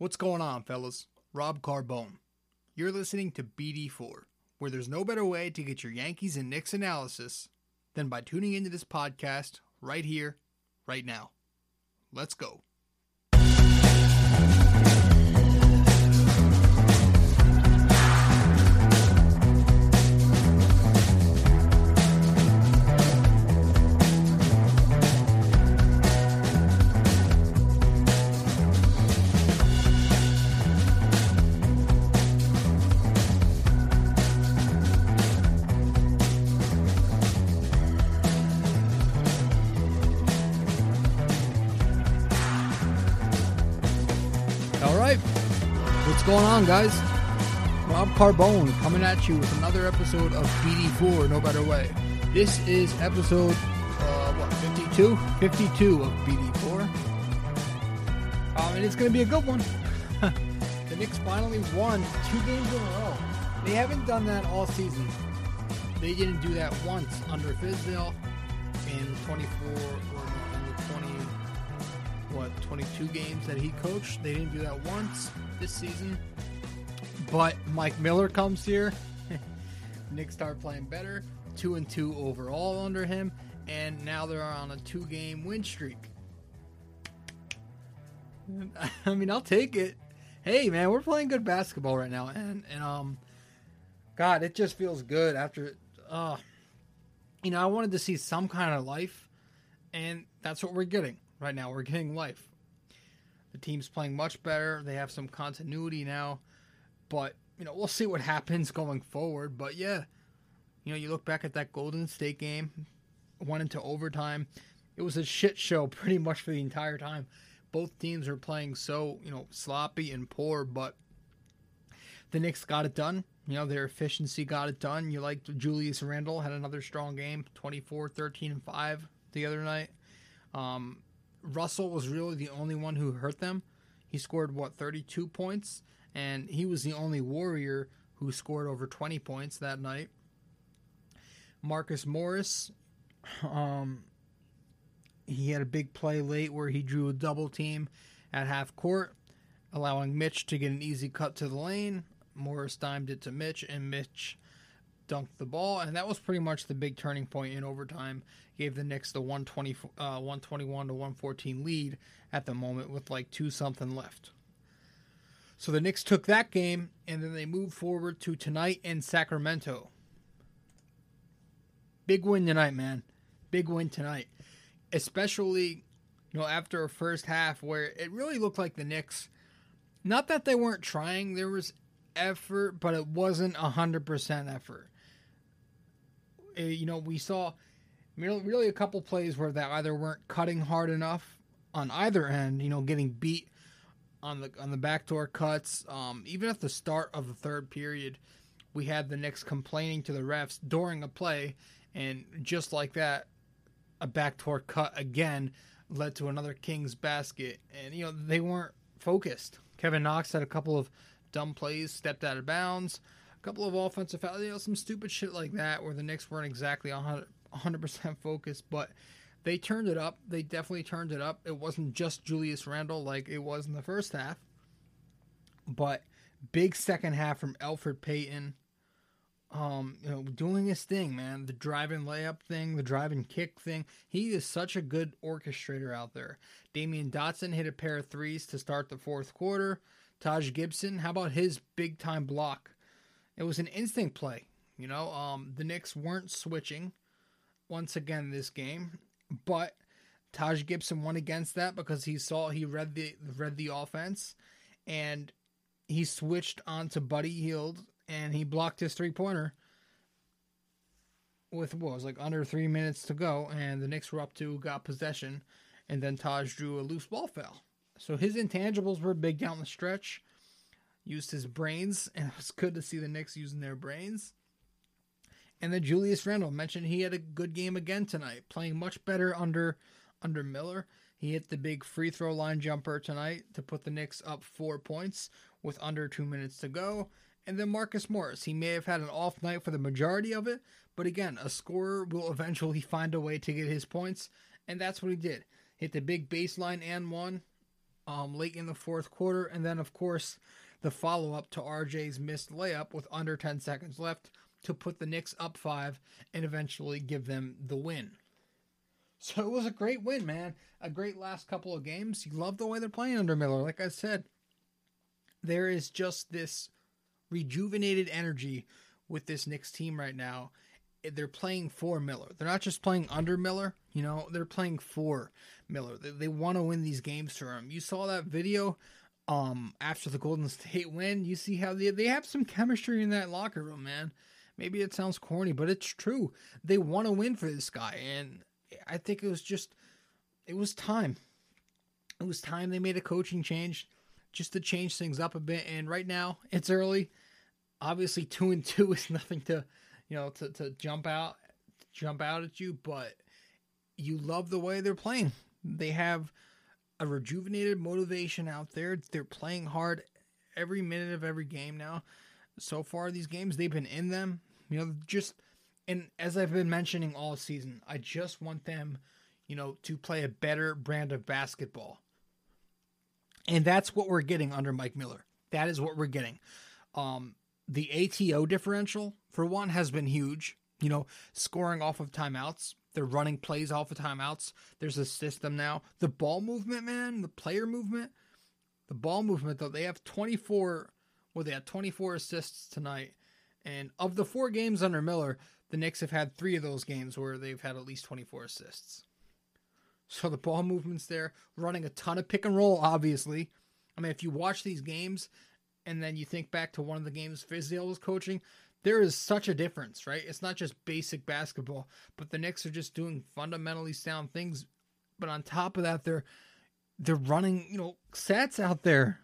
What's going on, fellas? Rob Carbone. You're listening to BD4, where there's no better way to get your Yankees and Knicks analysis than by tuning into this podcast right here, right now. Let's go. On, guys? Rob Carbone coming at you with another episode of BD4 No Better Way. This is episode, uh, what, 52? 52 of BD4. Um, and it's going to be a good one. the Knicks finally won two games in a row. They haven't done that all season. They didn't do that once under Fizdale in 24 or in the 20 what 22 games that he coached. They didn't do that once this season. But Mike Miller comes here. Knicks start playing better. Two and two overall under him, and now they're on a two-game win streak. I mean, I'll take it. Hey, man, we're playing good basketball right now, and and um, God, it just feels good after. Uh, you know, I wanted to see some kind of life, and that's what we're getting right now. We're getting life. The team's playing much better. They have some continuity now, but you know we'll see what happens going forward. But yeah, you know you look back at that Golden State game, went into overtime. It was a shit show pretty much for the entire time. Both teams were playing so you know sloppy and poor, but the Knicks got it done. You know, their efficiency got it done. You like Julius Randle had another strong game, 24, 13, and 5 the other night. Um, Russell was really the only one who hurt them. He scored, what, 32 points? And he was the only Warrior who scored over 20 points that night. Marcus Morris, um, he had a big play late where he drew a double team at half court, allowing Mitch to get an easy cut to the lane. Morris dimed it to Mitch, and Mitch dunked the ball, and that was pretty much the big turning point in overtime. Gave the Knicks the 120, uh, 121 to 114 lead at the moment with like two something left. So the Knicks took that game, and then they moved forward to tonight in Sacramento. Big win tonight, man. Big win tonight, especially you know after a first half where it really looked like the Knicks. Not that they weren't trying, there was effort, but it wasn't hundred percent effort. Uh, you know, we saw really a couple plays where they either weren't cutting hard enough on either end, you know, getting beat on the on the backdoor cuts. Um, even at the start of the third period, we had the Knicks complaining to the refs during a play, and just like that, a backdoor cut again led to another Kings basket, and you know they weren't focused. Kevin Knox had a couple of dumb plays, stepped out of bounds a couple of offensive fouls, you know, some stupid shit like that where the Knicks weren't exactly 100 percent focused, but they turned it up. They definitely turned it up. It wasn't just Julius Randle like it was in the first half, but big second half from Elfrid Payton. Um, you know, doing his thing, man. The driving layup thing, the driving kick thing. He is such a good orchestrator out there. Damyean Dotson hit a pair of threes to start the fourth quarter. Taj Gibson, how about his big time block? It was an instinct play. You know, um, the Knicks weren't switching once again this game, but Taj Gibson won against that because he saw he read the read the offense, and he switched onto Buddy Hield and he blocked his three pointer with what was like under three minutes to go, and the Knicks were up to got possession, and then Taj drew a loose ball foul. So his intangibles were big down the stretch used his brains, and it was good to see the Knicks using their brains. And then Julius Randle mentioned he had a good game again tonight, playing much better under under Miller. He hit the big free throw line jumper tonight to put the Knicks up four points with under two minutes to go. And then Marcus Morris, he may have had an off night for the majority of it, but again, a scorer will eventually find a way to get his points, and that's what he did. Hit the big baseline and one, um, late in the fourth quarter, and then of course the follow up to RJ's missed layup with under 10 seconds left to put the Knicks up five and eventually give them the win. So it was a great win, man. A great last couple of games. You love the way they're playing under Miller. Like I said, there is just this rejuvenated energy with this Knicks team right now. They're playing for Miller. They're not just playing under Miller, you know, they're playing for Miller. They, they want to win these games for him. You saw that video um after the Golden State win. You see how they, they have some chemistry in that locker room, man. Maybe it sounds corny, but it's true. They want to win for this guy and I think it was just it was time. It was time they made a coaching change just to change things up a bit. And right now, it's early. Obviously, two and two is nothing to, you know, to, to jump out, jump out at you. But you love the way they're playing. They have a rejuvenated motivation out there. They're playing hard every minute of every game now. So far, these games they've been in them. You know, just and as I've been mentioning all season, I just want them, you know, to play a better brand of basketball. And that's what we're getting under Mike Miller. That is what we're getting. Um, the ATO differential, for one, has been huge. You know, scoring off of timeouts. They're running plays off of timeouts. There's a system now. The ball movement, man, the player movement, the ball movement, though, they have 24, well, they had 24 assists tonight. And of the four games under Miller, the Knicks have had three of those games where they've had at least 24 assists. So the ball movement's there, running a ton of pick and roll, obviously. I mean, if you watch these games and then you think back to one of the games Fizdale was coaching, there is such a difference, right? It's not just basic basketball, but the Knicks are just doing fundamentally sound things. But on top of that, they're they're running, you know, sets out there.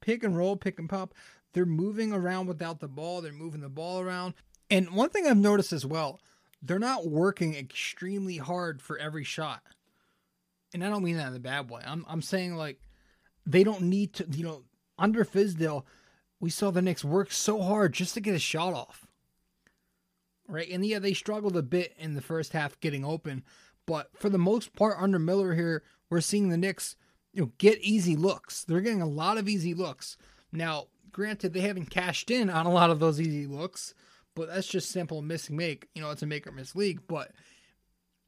Pick and roll, pick and pop. They're moving around without the ball. They're moving the ball around. And one thing I've noticed as well, they're not working extremely hard for every shot. And I don't mean that in a bad way. I'm I'm saying like they don't need to, you know, under Fizdale, we saw the Knicks work so hard just to get a shot off. Right? And yeah, they struggled a bit in the first half getting open, but for the most part under Miller here, we're seeing the Knicks, you know, get easy looks. They're getting a lot of easy looks. Now, granted, they haven't cashed in on a lot of those easy looks, but that's just simple missing make. You know, it's a make or miss league, but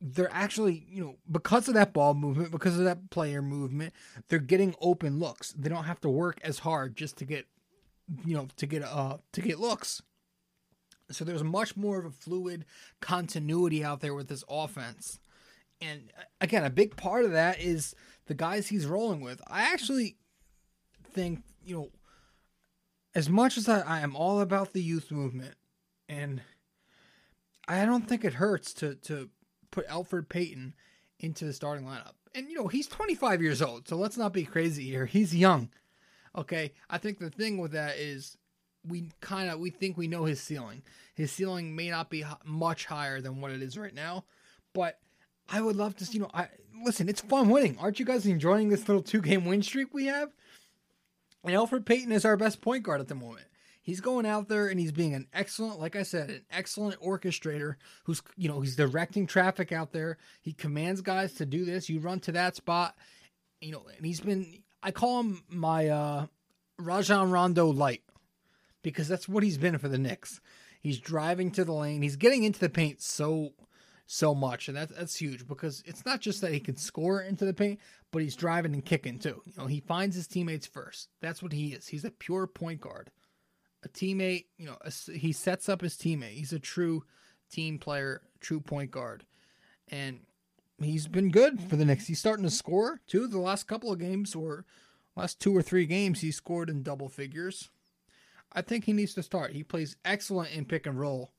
they're actually, you know, because of that ball movement, because of that player movement, they're getting open looks. They don't have to work as hard just to get, you know, to get uh to get looks. So there's much more of a fluid continuity out there with this offense. And again, a big part of that is the guys he's rolling with. I actually think, you know, as much as I, I am all about the youth movement, and I don't think it hurts to to put Elfrid Payton into the starting lineup. And you know, he's 25 years old, so let's not be crazy here. He's young. Okay? I think the thing with that is we kind of we think we know his ceiling. His ceiling may not be much higher than what it is right now, but I would love to, see, you know, I listen, it's fun winning. Aren't you guys enjoying this little two-game win streak we have? And Elfrid Payton is our best point guard at the moment he's going out there and he's being an excellent, like I said, an excellent orchestrator who's, you know, he's directing traffic out there. He commands guys to do this. You run to that spot, you know, and he's been, I call him my uh, Rajon Rondo light because that's what he's been for the Knicks. He's driving to the lane. He's getting into the paint so so much, and that's that's huge because it's not just that he can score into the paint, but he's driving and kicking too. You know, he finds his teammates first. That's what he is. He's a pure point guard a teammate, you know, a, he sets up his teammate. He's a true team player, true point guard. And he's been good for the Knicks. He's starting to score too. The last couple of games or last two or three games, he scored in double figures. I think he needs to start. He plays excellent in pick and roll,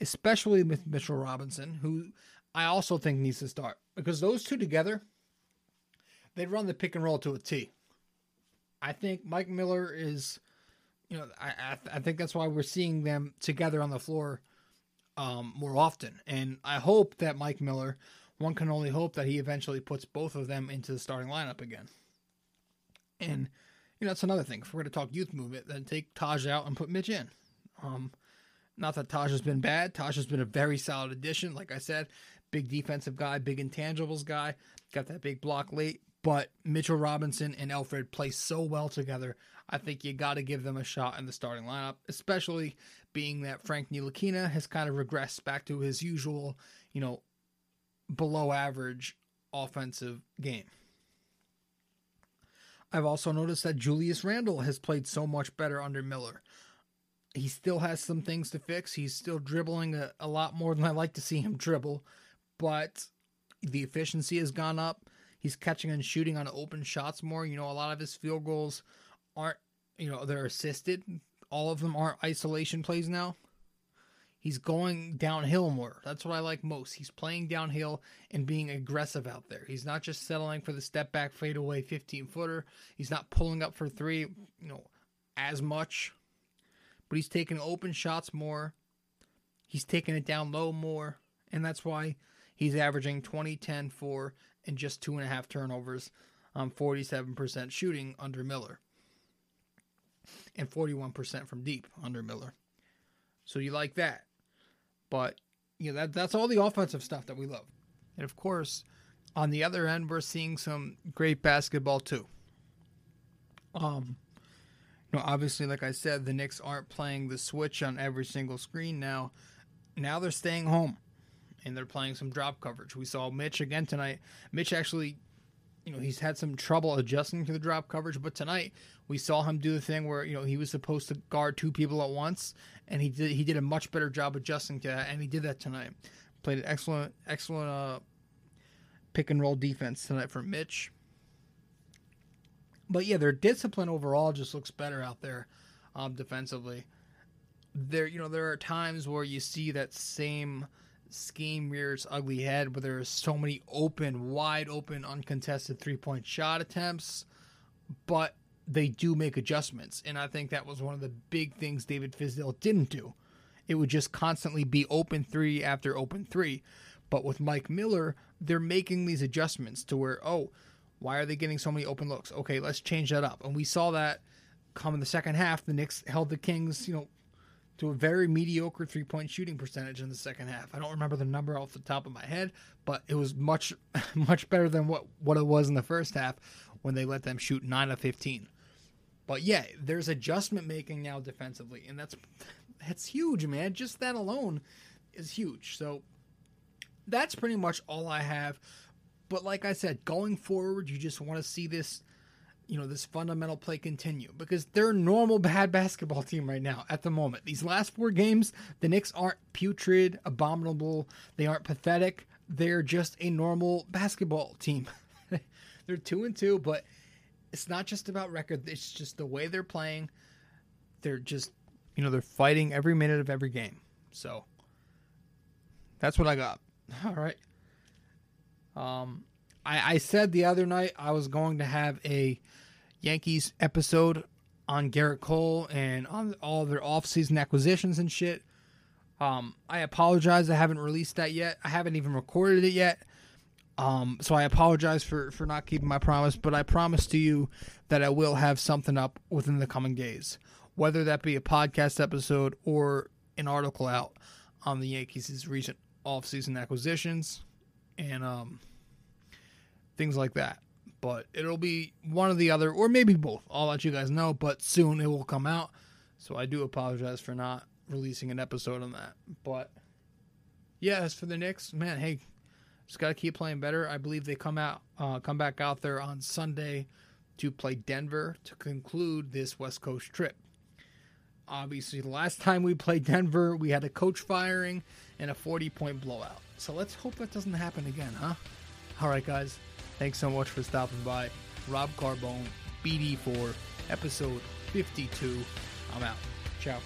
especially with Mitchell Robinson, who I also think needs to start because those two together, they run the pick and roll to a T. I think Mike Miller is you know, I I, I think that's why we're seeing them together on the floor um, more often. And I hope that Mike Miller, one can only hope that he eventually puts both of them into the starting lineup again. And you know, that's another thing. If we're going to talk youth movement, then take Taj out and put Mitch in. Um, not that Taj has been bad. Taj has been a very solid addition. Like I said, big defensive guy, big intangibles guy. Got that big block late, But Mitchell Robinson and Elfrid play so well together. I think you got to give them a shot in the starting lineup, especially being that Frank Ntilikina has kind of regressed back to his usual, you know, below average offensive game. I've also noticed that Julius Randle has played so much better under Miller. He still has some things to fix. He's still dribbling a, a lot more than I like to see him dribble, but the efficiency has gone up. He's catching and shooting on open shots more. You know, a lot of his field goals aren't, you know, they're assisted. All of them aren't isolation plays now. He's going downhill more. That's what I like most. He's playing downhill and being aggressive out there. He's not just settling for the step back fadeaway 15 footer. He's not pulling up for three, you know, as much. But he's taking open shots more. He's taking it down low more. And that's why he's averaging 20, 10, 4, and just two and a half turnovers on 47% shooting under Miller. And 41% from deep under Miller. So you like that. But you know that that's all the offensive stuff that we love. And of course, on the other end, we're seeing some great basketball too. Um, know, obviously, like I said, the Knicks aren't playing the switch on every single screen now. Now they're staying home, and they're playing some drop coverage. We saw Mitch again tonight. Mitch actually, you know, he's had some trouble adjusting to the drop coverage, but tonight we saw him do the thing where you know he was supposed to guard two people at once, and he did he did a much better job adjusting to that, and he did that tonight. Played an excellent excellent uh, pick and roll defense tonight for Mitch. But yeah, their discipline overall just looks better out there um, defensively. There, you know, there are times where you see that same scheme rears ugly head, where there are so many open, wide open, uncontested three point shot attempts, but they do make adjustments. And I think that was one of the big things David Fizdale didn't do. It would just constantly be open three after open three. But with Mike Miller, they're making these adjustments to where, oh, why are they getting so many open looks? Okay, let's change that up. And we saw that come in the second half. The Knicks held the Kings, you know, to a very mediocre three point shooting percentage in the second half. I don't remember the number off the top of my head, but it was much, much better than what, what it was in the first half when they let them shoot 9 of 15. But yeah, there's adjustment making now defensively, and that's that's huge, man. Just that alone is huge. So that's pretty much all I have. But like I said, going forward, you just want to see this, you know, this fundamental play continue because they're a normal bad basketball team right now at the moment. These last four games, the Knicks aren't putrid, abominable. They aren't pathetic. They're just a normal basketball team. they're two and two, but it's not just about record. It's just the way they're playing. They're just, you know, they're fighting every minute of every game. So that's what I got. All right. Um, I, I said the other night I was going to have a Yankees episode on Gerrit Cole and on all their offseason acquisitions and shit. Um, I apologize. I haven't released that yet. I haven't even recorded it yet. Um, so I apologize for, for not keeping my promise, but I promise to you that I will have something up within the coming days, whether that be a podcast episode or an article out on the Yankees' recent offseason acquisitions and um, things like that. But it'll be one or the other, or maybe both. I'll let you guys know, but soon it will come out. So I do apologize for not releasing an episode on that. But yeah, as for the Knicks, man, hey, just got to keep playing better. I believe they come out, uh, come back out there on Sunday to play Denver to conclude this West Coast trip. Obviously, the last time we played Denver, we had a coach firing and a 40 point blowout. So let's hope that doesn't happen again, huh? All right, guys. Thanks so much for stopping by. Rob Carbone, BD4, episode 52. I'm out. Ciao.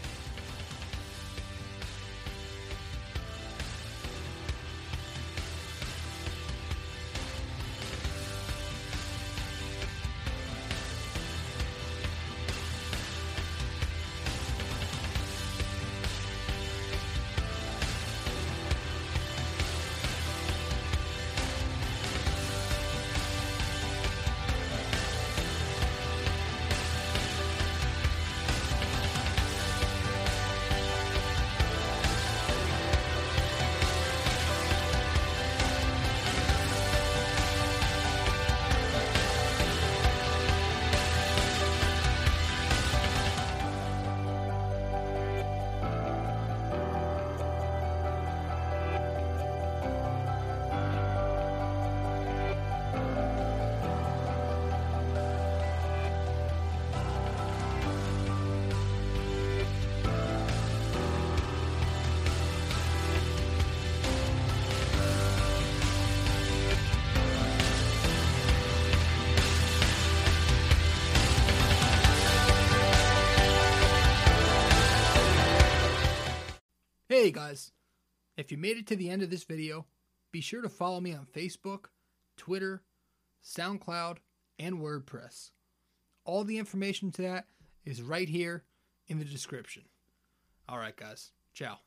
Hey guys, if you made it to the end of this video, be sure to follow me on Facebook, Twitter, SoundCloud, and WordPress. All the information to that is right here in the description. All right, guys. Ciao.